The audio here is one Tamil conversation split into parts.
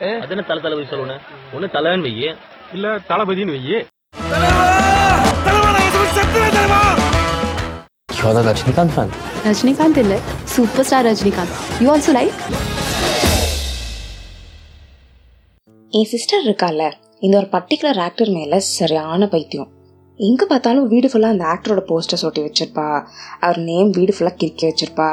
அது என்ன தலை தளபதி சொல்லணும் ஒண்ணு தலைவன் வையே இல்ல தளபதின்னு வையே You're the Rajnikant fan. இல்ல super star Rajinikanth. You also like N sister இருக்கால இந்த ஒரு பர்டிகுலர் ஆக்டர் மேல சரியான பைத்தியம். எங்க பார்த்தாலும் வீடு ஃபுல்லா அந்த ஆக்டரோட போஸ்டர்ஸ் ஒட்டி வச்சிருப்பா. அவர் நேம் வீடு ஃபுல்லா கிறுக்கி வச்சிருப்பா.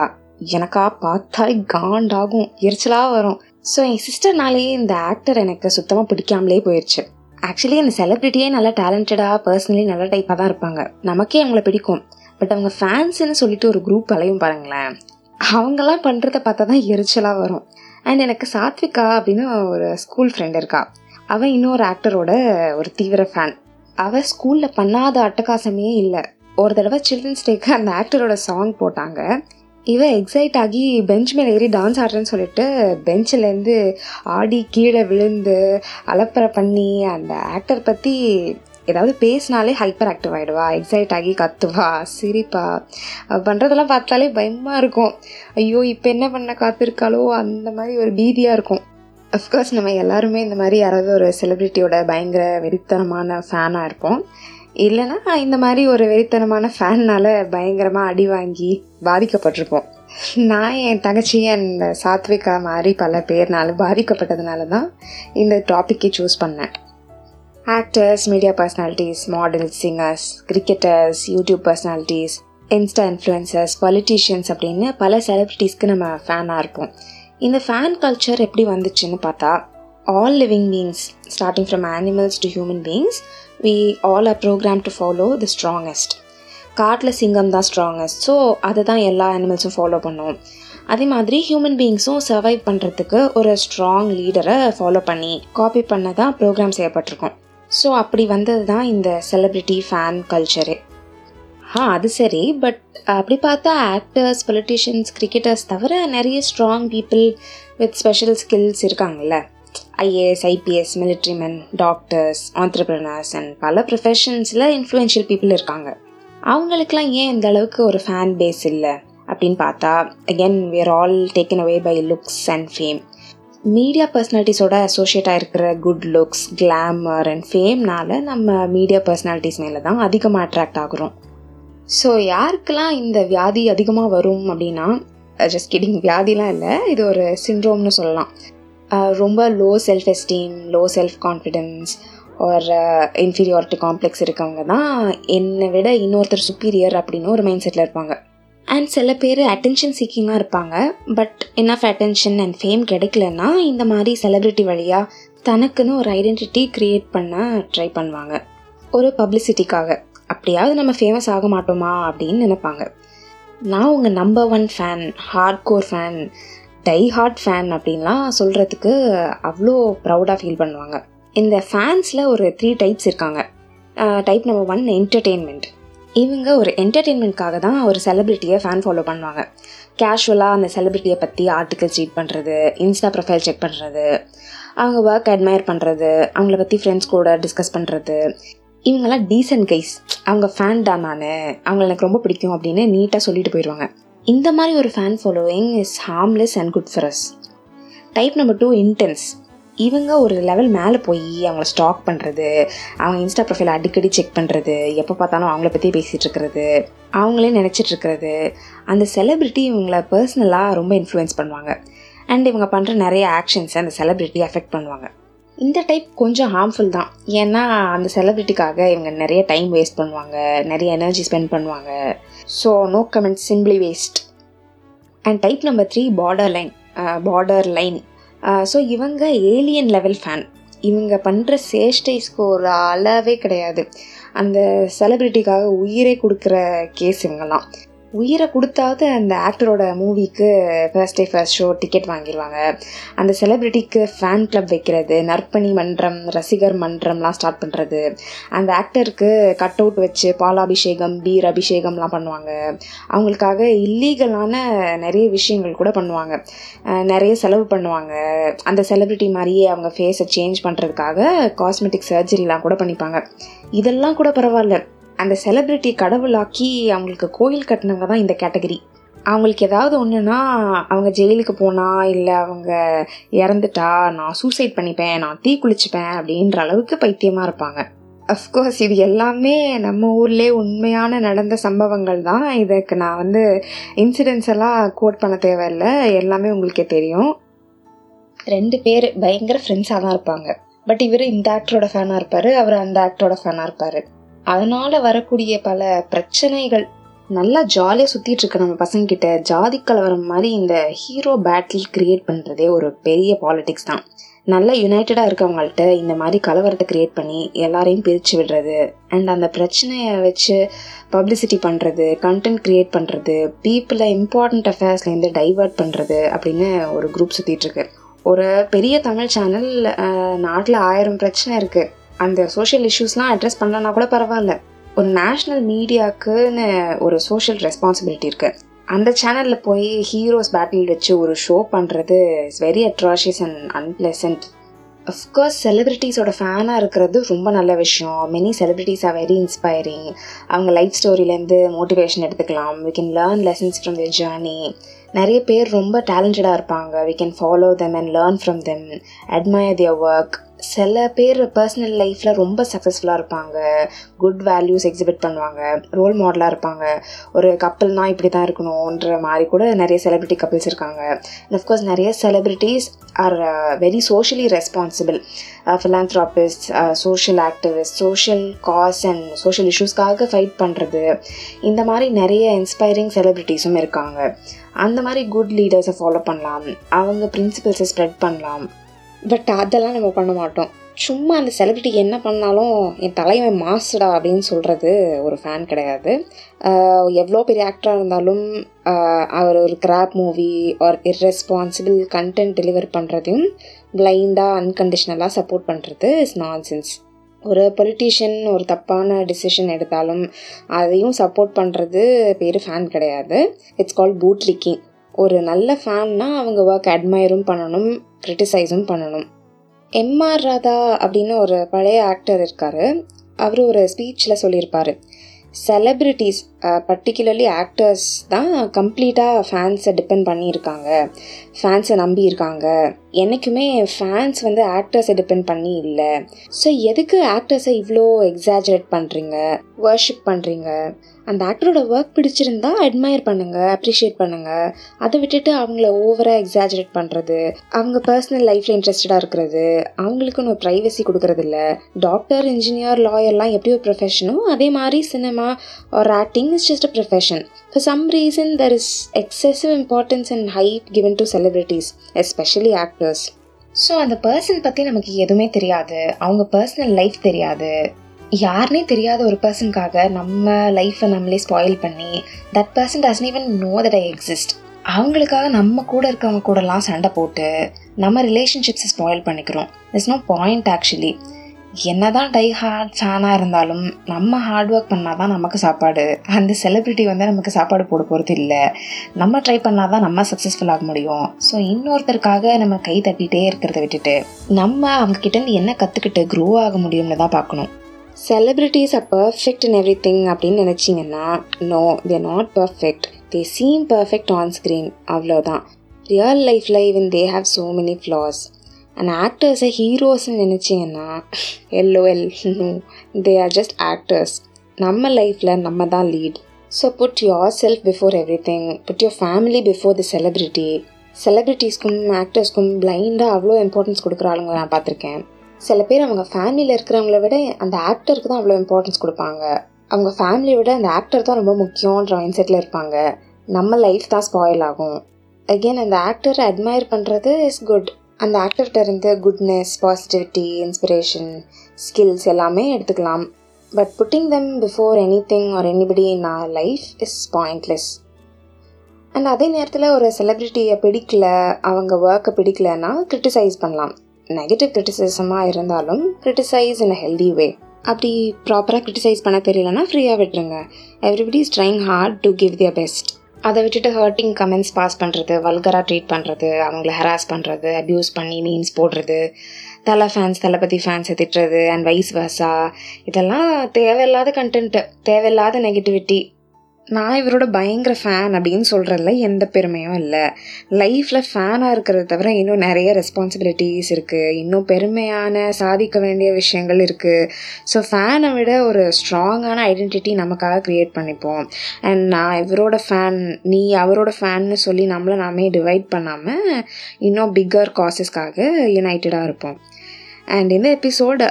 எனக்கா பார்த்தாலே காண்டாகும். எரிச்சலா வரும். ஸோ என் சிஸ்டர்னாலேயே இந்த ஆக்டர் எனக்கு சுத்தமாக பிடிக்காமலே போயிடுச்சு ஆக்சுவலி அந்த செலிப்ரிட்டியே நல்லா டேலண்டடாக பர்சனலி நல்ல டைப்பாக தான் இருப்பாங்க. நமக்கே அவங்கள பிடிக்கும். பட் அவங்க ஃபேன்ஸ்னு சொல்லிட்டு ஒரு குரூப் அலையும் பாருங்களேன். அவங்கெல்லாம் பண்ணுறத பார்த்தா தான் எரிச்சலாக வரும். அண்ட் எனக்கு சாத்விகா அப்படின்னு ஒரு ஸ்கூல் ஃப்ரெண்ட் இருக்கா. அவன் இன்னொரு ஆக்டரோட ஒரு தீவிர ஃபேன் அவள் ஸ்கூலில் பண்ணாத அட்டகாசமே இல்லை. ஒரு தடவை சில்ட்ரன்ஸ் டேக்கு அந்த ஆக்டரோட சாங் போட்டாங்க. இவன் எக்ஸைட் ஆகி பெஞ்ச் மேலே ஏறி டான்ஸ் ஆடுறேன்னு சொல்லிட்டு பெஞ்சிலேருந்து ஆடி கீழே விழுந்து அலப்பறை பண்ணி அந்த ஆக்டர் பற்றி ஏதாவது பேசினாலே ஹைப்பர் ஆக்டிவ் ஆகிடுவா எக்ஸைட் ஆகி கத்துவா சிரிப்பா. பண்ணுறதெல்லாம் பார்த்தாலே பயமாக இருக்கும். ஐயோ இப்போ என்ன பண்ண காத்திருக்காளோ அந்த மாதிரி ஒரு பீதியாக இருக்கும். அஃப்கோர்ஸ் நம்ம எல்லாருமே இந்த மாதிரி யாராவது ஒரு செலிப்ரிட்டியோட பயங்கர வெறித்தனமான ஃபேனாக இருப்போம். இல்லைன்னா இந்த மாதிரி ஒரு வெறித்தனமான ஃபேன்னால் பயங்கரமாக அடி வாங்கி பாதிக்கப்பட்டிருப்போம். நான் என் தங்கச்சி அண்ட் சாத்விகா மாதிரி பல பேர்னால பாதிக்கப்பட்டதுனால தான் இந்த டாப்பிக்கை சூஸ் பண்ணேன். Actors media personalities models singers cricketers YouTube personalities Insta influencers politicians அப்படின்னு பல செலிப்ரிட்டிஸ்க்கு நம்ம ஃபேனாக இருப்போம். இந்த ஃபேன் கல்ச்சர் எப்படி வந்துச்சுன்னு பார்த்தா all living means starting from animals to human beings we all are program to follow the strongest காட்டில் சிங்கம் தான் ஸ்ட்ராங்கஸ்ட் ஸோ அதை தான் எல்லா அனிமல்ஸும் ஃபாலோ பண்ணும் அதே மாதிரி ஹியூமன் பீயிங்ஸும் சர்வைவ் பண்ணுறதுக்கு ஒரு ஸ்ட்ராங் லீடரை ஃபாலோ பண்ணி காப்பி பண்ண தான் ப்ரோக்ராம் செய்யப்பட்டிருக்கோம் ஸோ அப்படி வந்தது தான் இந்த செலிப்ரிட்டி ஃபேன் கல்ச்சரு ஆ அது சரி பட் அப்படி பார்த்தா ஆக்டர்ஸ் பொலிட்டிஷியன்ஸ் கிரிக்கெட்டர்ஸ் தவிர நிறைய strong people with special skills இருக்காங்கல்ல IAS IPS military men doctors entrepreneurs and பல ப்ரொஃபஷன்ஸில் இன்ஃப்ளூயன்ஷியல் பீப்புள் இருக்காங்க. அவங்களுக்குலாம் ஏன் இந்த அளவுக்கு ஒரு ஃபேன் பேஸ் இல்லை? அப்படின்னு பார்த்தா again we're all taken away by looks and fame media பர்சனாலிட்டிஸோட associate இருக்கிற குட் லுக்ஸ் கிளாமர் அண்ட் ஃபேம்னால நம்ம மீடியா பர்சனாலிட்டிஸ் மேலே தான் அதிகமாக அட்ராக்ட் ஆகுறோம். ஸோ யாருக்கெல்லாம் இந்த வியாதி அதிகமாக வரும் அப்படின்னா ஜஸ்ட் கிடிங் வியாதிலாம் இல்லை இது ஒரு சிண்ட்ரோம்னு சொல்லலாம். ரொம்ப low self esteem low self confidence ஒரு இன்ஃபீரியாரிட்டி காம்ப்ளெக்ஸ் இருக்கவங்க தான் என்னை விட இன்னொருத்தர் சுப்பீரியர் அப்படின்னு ஒரு மைண்ட் செட்டில் இருப்பாங்க. அண்ட் சில பேர் அட்டென்ஷன் சீக்கிங்காக இருப்பாங்க. But enough attention and fame கிடைக்கலன்னா இந்த மாதிரி செலிப்ரிட்டி வழியாக தனக்குன்னு ஒரு ஐடென்டிட்டி க்ரியேட் பண்ண ட்ரை பண்ணுவாங்க. ஒரு பப்ளிசிட்டிக்காக அப்படியாவது நம்ம ஃபேமஸ் ஆக மாட்டோமா அப்படின்னு நினைப்பாங்க. நான் உங்கள் number one fan hardcore fan die hard fan அப்படின்லாம் சொல்கிறதுக்கு அவ்வளோ ப்ரௌடாக ஃபீல் பண்ணுவாங்க. இந்த ஃபேன்ஸில் ஒரு த்ரீ டைப்ஸ் இருக்காங்க. டைப் நம்பர் ஒன் என்டர்டெயின்மெண்ட் இவங்க ஒரு என்டர்டெயின்மெண்ட்காக தான் ஒரு செலிப்ரிட்டியை ஃபேன் ஃபாலோ பண்ணுவாங்க. கேஷுவலாக அந்த செலிப்ரிட்டியை பற்றி ஆர்டிகல்ஸ் ரீட் பண்ணுறது இன்ஸ்டா ப்ரொஃபைல் செக் பண்ணுறது அவங்க ஒர்க் அட்மையர் பண்ணுறது அவங்கள பற்றி ஃப்ரெண்ட்ஸ் கூட டிஸ்கஸ் பண்ணுறது இவங்கெல்லாம் டீசன்ட் கைஸ் அவங்க ஃபேன் தான் நான். அவங்கள எனக்கு ரொம்ப பிடிக்கும் அப்படின்னு நீட்டாக சொல்லிட்டு போயிடுவாங்க இந்த மாதிரி ஒரு fan following is harmless and good for us type number two intense இவங்க ஒரு லெவல் மேலே போய் அவங்கள ஸ்டாக் பண்ணுறது அவங்க இன்ஸ்டா ப்ரொஃபைல் அடிக்கடி செக் பண்ணுறது எப்போ பார்த்தாலும் அவங்கள பற்றி பேசிகிட்டு இருக்கிறது அவங்களே நினச்சிட்டு இருக்கிறது. அந்த செலிப்ரிட்டி இவங்கள பர்சனலாக ரொம்ப இன்ஃப்ளூயன்ஸ் பண்ணுவாங்க. அண்ட் இவங்க பண்ணுற நிறைய ஆக்ஷன்ஸை அந்த செலிப்ரிட்டி அஃபெக்ட் பண்ணுவாங்க. இந்த டைப் கொஞ்சம் ஹார்ம்ஃபுல் தான். ஏன்னா அந்த செலிப்ரிட்டிக்காக இவங்க நிறைய டைம் வேஸ்ட் பண்ணுவாங்க நிறைய எனர்ஜி ஸ்பெண்ட் பண்ணுவாங்க. So no comment simply waste and type number three borderline borderline so இவங்க ஏலியன் லெவல் ஃபேன் இவங்க பண்ணுற சேஷ்டைஸ்க்கு ஒரு அளவே கிடையாது. அந்த செலிப்ரிட்டிக்காக உயிரே கொடுக்குற கேஸ் இவங்கெல்லாம் உயிரை கொடுத்தாவது அந்த ஆக்டரோட மூவிக்கு first day first show ticket வாங்கிடுவாங்க அந்த செலிப்ரிட்டிக்கு ஃபேன் கிளப் வைக்கிறது நற்பணி மன்றம் ரசிகர் மன்றம்லாம் ஸ்டார்ட் பண்ணுறது அந்த ஆக்டருக்கு கட் அவுட் வச்சு பாலாபிஷேகம் பீர் அபிஷேகம்லாம் பண்ணுவாங்க. அவங்களுக்காக இல்லீகலான நிறைய விஷயங்கள் கூட பண்ணுவாங்க. நிறைய செலவு பண்ணுவாங்க. அந்த செலிப்ரிட்டி மாதிரியே அவங்க ஃபேஸை சேஞ்ச் பண்ணுறதுக்காக காஸ்மெட்டிக் சர்ஜரிலாம் கூட பண்ணிப்பாங்க. இதெல்லாம் கூட பரவாயில்ல. அந்த செலிப்ரிட்டி கடவுளாக்கி அவங்களுக்கு கோயில் கட்டினவங்க தான் இந்த கேட்டகரி அவங்களுக்கு ஏதாவது ஒன்றுனா அவங்க ஜெயிலுக்கு போனா இல்லை அவங்க இறந்துட்டா நான் சூசைட் பண்ணிப்பேன் நான் தீ குளிச்சுப்பேன் அப்படின்ற அளவுக்கு பைத்தியமாக இருப்பாங்க. அஃப்கோர்ஸ் இது எல்லாமே நம்ம ஊர்லேயே உண்மையான நடந்த சம்பவங்கள் தான். இதுக்கு நான் வந்து இன்சிடென்ட்ஸ் எல்லாம் கோட் பண்ண தேவையில்லை. எல்லாமே உங்களுக்கே தெரியும். ரெண்டு பேர் பயங்கர ஃப்ரெண்ட்ஸாக தான் இருப்பாங்க. பட் இவர் இந்த ஆக்டரோட ஃபேனாக இருப்பார். அவர் அந்த ஆக்டரோட ஃபேனாக இருப்பார். அதனால் வரக்கூடிய பல பிரச்சனைகள் நல்லா ஜாலியாக சுற்றிட்டு இருக்க நம்ம பசங்கக்கிட்ட ஜாதி கலவரம் மாதிரி இந்த ஹீரோ பேட்டில் கிரியேட் பண்ணுறதே ஒரு பெரிய பாலிடிக்ஸ் தான். நல்லா யுனைட்டடாக இருக்கவங்கள்ட்ட இந்த மாதிரி கலவரத்தை கிரியேட் பண்ணி எல்லாரையும் பிரித்து விடுறது அண்ட் அந்த பிரச்சனையை வச்சு பப்ளிசிட்டி பண்ணுறது கண்டென்ட் க்ரியேட் பண்ணுறது பீப்புளை இம்பார்ட்டண்ட் அஃபேர்ஸ்லேருந்து டைவர்ட் பண்ணுறது அப்படின்னு ஒரு குரூப் சுற்றிட்டுருக்கு ஒரு பெரிய தமிழ் சேனல் நாட்டில் ஆயிரம் பிரச்சனை இருக்குது அந்த சோஷியல் இஷ்யூஸ்லாம் அட்ரஸ் பண்ணலன்னா கூட பரவாயில்ல. ஒரு நேஷ்னல் மீடியாவுக்குன்னு ஒரு சோஷியல் ரெஸ்பான்சிபிலிட்டி இருக்குது அந்த சேனலில் போய் ஹீரோஸ் பேட்டில் வச்சு ஒரு ஷோ பண்ணுறது it's very atrocious and unpleasant of course செலிப்ரிட்டிஸோட ஃபேனாக இருக்கிறது ரொம்ப நல்ல விஷயம். Many celebrities are very inspiring அவங்க லைஃப் ஸ்டோரியிலேருந்து மோட்டிவேஷன் எடுத்துக்கலாம். We can learn lessons from the journey நிறைய பேர் ரொம்ப டேலண்டடாக இருப்பாங்க. We can follow them and learn from them admire their work சில பேர் பர்சனல் லைஃப்பில் ரொம்ப சக்ஸஸ்ஃபுல்லாக இருப்பாங்க. குட் வேல்யூஸ் எக்ஸிபிட் பண்ணுவாங்க. ரோல் மாடலாக இருப்பாங்க. ஒரு கப்பல்னால் இப்படி தான் இருக்கணுன்ற மாதிரி கூட நிறைய செலிப்ரிட்டி கப்பிள்ஸ் இருக்காங்க. அண்ட் அஃப்கோர்ஸ் நிறைய celebrities are very socially responsible philanthropist social activist social cause and social இஷ்யூஸ்க்காக fight பண்ணுறது இந்த மாதிரி நிறைய இன்ஸ்பைரிங் செலிப்ரிட்டிஸும் இருக்காங்க. அந்த மாதிரி குட் லீடர்ஸை ஃபாலோ பண்ணலாம். அவங்க பிரின்சிபல்ஸை ஸ்ப்ரெட் பண்ணலாம். பட் அதெல்லாம் நம்ம பண்ண மாட்டோம். சும்மா அந்த செலிபிரிட்டி என்ன பண்ணாலும் என் தலைவன் மாசுடா அப்படின்னு சொல்கிறது ஒரு ஃபேன் கிடையாது. எவ்வளோ பெரிய ஆக்டராக இருந்தாலும் அவர் ஒரு crap movie or irresponsible content deliver பண்ணுறதையும் பிளைண்டாக அன்கண்டிஷ்னலாக சப்போர்ட் பண்ணுறது இஸ் நான்சென்ஸ் ஒரு பொலிட்டீஷியன் ஒரு தப்பான டிசிஷன் எடுத்தாலும் அதையும் சப்போர்ட் பண்ணுறது பேர் ஃபேன் கிடையாது. இட்ஸ் கால் பூட் லிக்கிங் ஒரு நல்ல ஃபேன்னா அவங்க ஒர்க் அட்மையரும் பண்ணணும் க்ரிட்டிசைஸும் பண்ணணும். எம்ஆர் ராதா அப்படின்னு ஒரு பழைய ஆக்டர் இருக்கார். அவர் ஒரு ஸ்பீச்சில் சொல்லியிருப்பார். செலப்ரிட்டிஸ் பர்டிகுலர்லி ஆக்டர்ஸ் தான் கம்ப்ளீட்டாக ஃபேன்ஸை டிபெண்ட் பண்ணியிருக்காங்க. ஃபேன்ஸை நம்பி இருக்காங்க என்றைக்குமே ஃபேன்ஸ் வந்து ஆக்டர்ஸை டிபெண்ட் பண்ணி இல்லை. ஸோ எதுக்கு ஆக்டர்ஸை இவ்வளோ எக்ஸாஜரேட் பண்ணுறீங்க வர்ஷிப் பண்ணுறீங்க அந்த ஆக்டரோட ஒர்க் பிடிச்சிருந்தா அட்மையர் பண்ணுங்கள் அப்ரிஷியேட் பண்ணுங்க. அதை விட்டுட்டு அவங்கள ஓவராக எக்ஸாஜரேட் பண்ணுறது அவங்க பர்சனல் லைஃப்பில் இன்ட்ரெஸ்டடாக இருக்கிறது அவங்களுக்குன்னு ஒரு ப்ரைவசி கொடுக்கறதில்ல. டாக்டர் இன்ஜினியர் லாயர்லாம் எப்படி ஒரு ப்ரொஃபஷனோ அதே மாதிரி சினிமா ஒரு acting is just a profession for some reason there is excessive importance and hype given to celebrities especially actors so அந்த பர்சன் பற்றி நமக்கு எதுவுமே தெரியாது. அவங்க பர்சனல் லைஃப் தெரியாது. யாருனே தெரியாத ஒரு பர்சனுக்காக நம்ம லைஃப்பை நம்மளே ஸ்பாயில் பண்ணி that person doesn't even know that I exist அவங்களுக்காக நம்ம கூட இருக்கவங்க கூடலாம் சண்டை போட்டு நம்ம ரிலேஷன்ஷிப்ஸை ஸ்பாயில் பண்ணிக்கிறோம். இட்ஸ் நோ பாயிண்ட் ஆக்சுவலி என்னதான் டை ஹார்ட் ஃபேனாக இருந்தாலும் நம்ம ஹார்ட் ஒர்க் பண்ணால் தான் நமக்கு சாப்பாடு. அந்த செலிப்ரிட்டி வந்து நமக்கு சாப்பாடு போட போகிறது இல்லை. நம்ம ட்ரை பண்ணால் தான் நம்ம சக்ஸஸ்ஃபுல் ஆக முடியும். ஸோ இன்னொருத்தருக்காக நம்ம கை தட்டிகிட்டே இருக்கிறத விட்டுட்டு நம்ம அவங்கக்கிட்டேருந்து என்ன கற்றுக்கிட்டு க்ரோ ஆக முடியும்னு தான் பார்க்கணும். Celebrities are perfect in everything அப்படின்னு நினச்சிங்கன்னா no they're not perfect they seem perfect on screen அவ்வளோதான் ரியல் லைஃப்பில் even they have so many flaws and ஆக்டர்ஸை ஹீரோஸ்ன்னு நினச்சிங்கன்னா எல்லோ L no they are just actors நம்ம லைஃப்பில் நம்ம தான் lead so put yourself before everything put your family before the celebrity செலிப்ரிட்டிஸ்க்கும் ஆக்டர்ஸ்க்கும் பிளைண்டாக அவ்வளோ இம்பார்ட்டன்ஸ் கொடுக்குற ஆளுங்க நான் பார்த்துருக்கேன். சில பேர் அவங்க ஃபேமிலியில் இருக்கிறவங்கள விட அந்த ஆக்டருக்கு தான் அவ்வளோ இம்பார்ட்டன்ஸ் கொடுப்பாங்க. அவங்க ஃபேமிலியை விட அந்த ஆக்டர் தான் ரொம்ப முக்கியன்ற மைண்ட் செட்டில் இருப்பாங்க. நம்ம லைஃப் தான் ஸ்பாயில் ஆகும். அகெயின் அந்த ஆக்டரை அட்மையர் பண்ணுறது இஸ் குட் அந்த ஆக்டர்கிட்ட இருந்து குட்னஸ் பாசிட்டிவிட்டி இன்ஸ்பிரேஷன் ஸ்கில்ஸ் எல்லாமே எடுத்துக்கலாம். But putting them before anything or anybody in our life is pointless and அதே நேரத்தில் ஒரு செலிப்ரிட்டியை பிடிக்கல அவங்க ஒர்க்கை பிடிக்கலன்னா க்ரிட்டிசைஸ் பண்ணலாம். நெகட்டிவ் கிரிட்டிசிசமாக இருந்தாலும் கிரிட்டிசைஸ் இன் அ ஹெல்தி வே அப்படி ப்ராப்பராக கிரிட்டிசைஸ் பண்ண தெரியலனா ஃப்ரீயாக விட்டுருங்க. Everybody is trying hard to give their best அதை விட்டுட்டு ஹர்ட்டிங் கமெண்ட்ஸ் பாஸ் பண்ணுறது வல்கராக ட்ரீட் பண்ணுறது அவங்கள ஹராஸ் பண்ணுறது அப்யூஸ் பண்ணி மீன்ஸ் போடுறது தலை ஃபேன்ஸ் தளபதி ஃபேன்ஸை திட்டுறது அண்ட் வைஸ் வர்ஸா இதெல்லாம் தேவையில்லாத கண்டென்ட்டு தேவையில்லாத நெகட்டிவிட்டி நான் இவரோட பயங்கர ஃபேன் அப்படின்னு சொல்கிறதுல எந்த பெருமையும் இல்லை. லைஃப்பில் ஃபேனாக இருக்கிறத தவிர இன்னும் நிறைய ரெஸ்பான்சிபிலிட்டிஸ் இருக்குது இன்னும் பெருமையான சாதிக்க வேண்டிய விஷயங்கள் இருக்குது ஸோ ஃபேனை விட ஒரு ஸ்ட்ராங்கான ஐடென்டிட்டி நமக்காக க்ரியேட் பண்ணிப்போம். அண்ட் நான் இவரோட ஃபேன் நீ அவரோட ஃபேன்னு சொல்லி நம்மளை நாமே டிவைட் பண்ணாமல் இன்னும் பிக்கர் காசஸ்க்காக யுனைட்டடாக இருப்போம். அண்ட் இந்த எபிசோட்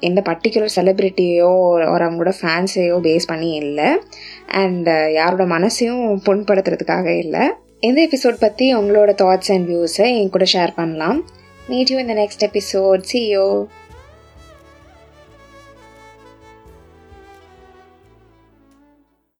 எந்த பர்டிகுலர் செலிப்ரிட்டியோ ஒரு அவங்களோட ஃபேன்ஸையோ பேஸ் பண்ணி இல்லை. அண்ட் uh, யாரோட மனசையும் புண்படுத்துறதுக்காக இல்லை. இந்த எபிசோட் பற்றி உங்களோட தாட்ஸ் அண்ட் வியூஸை என் கூட ஷேர் பண்ணலாம். மீட் யூ இந்த நெக்ஸ்ட் எபிசோட் சி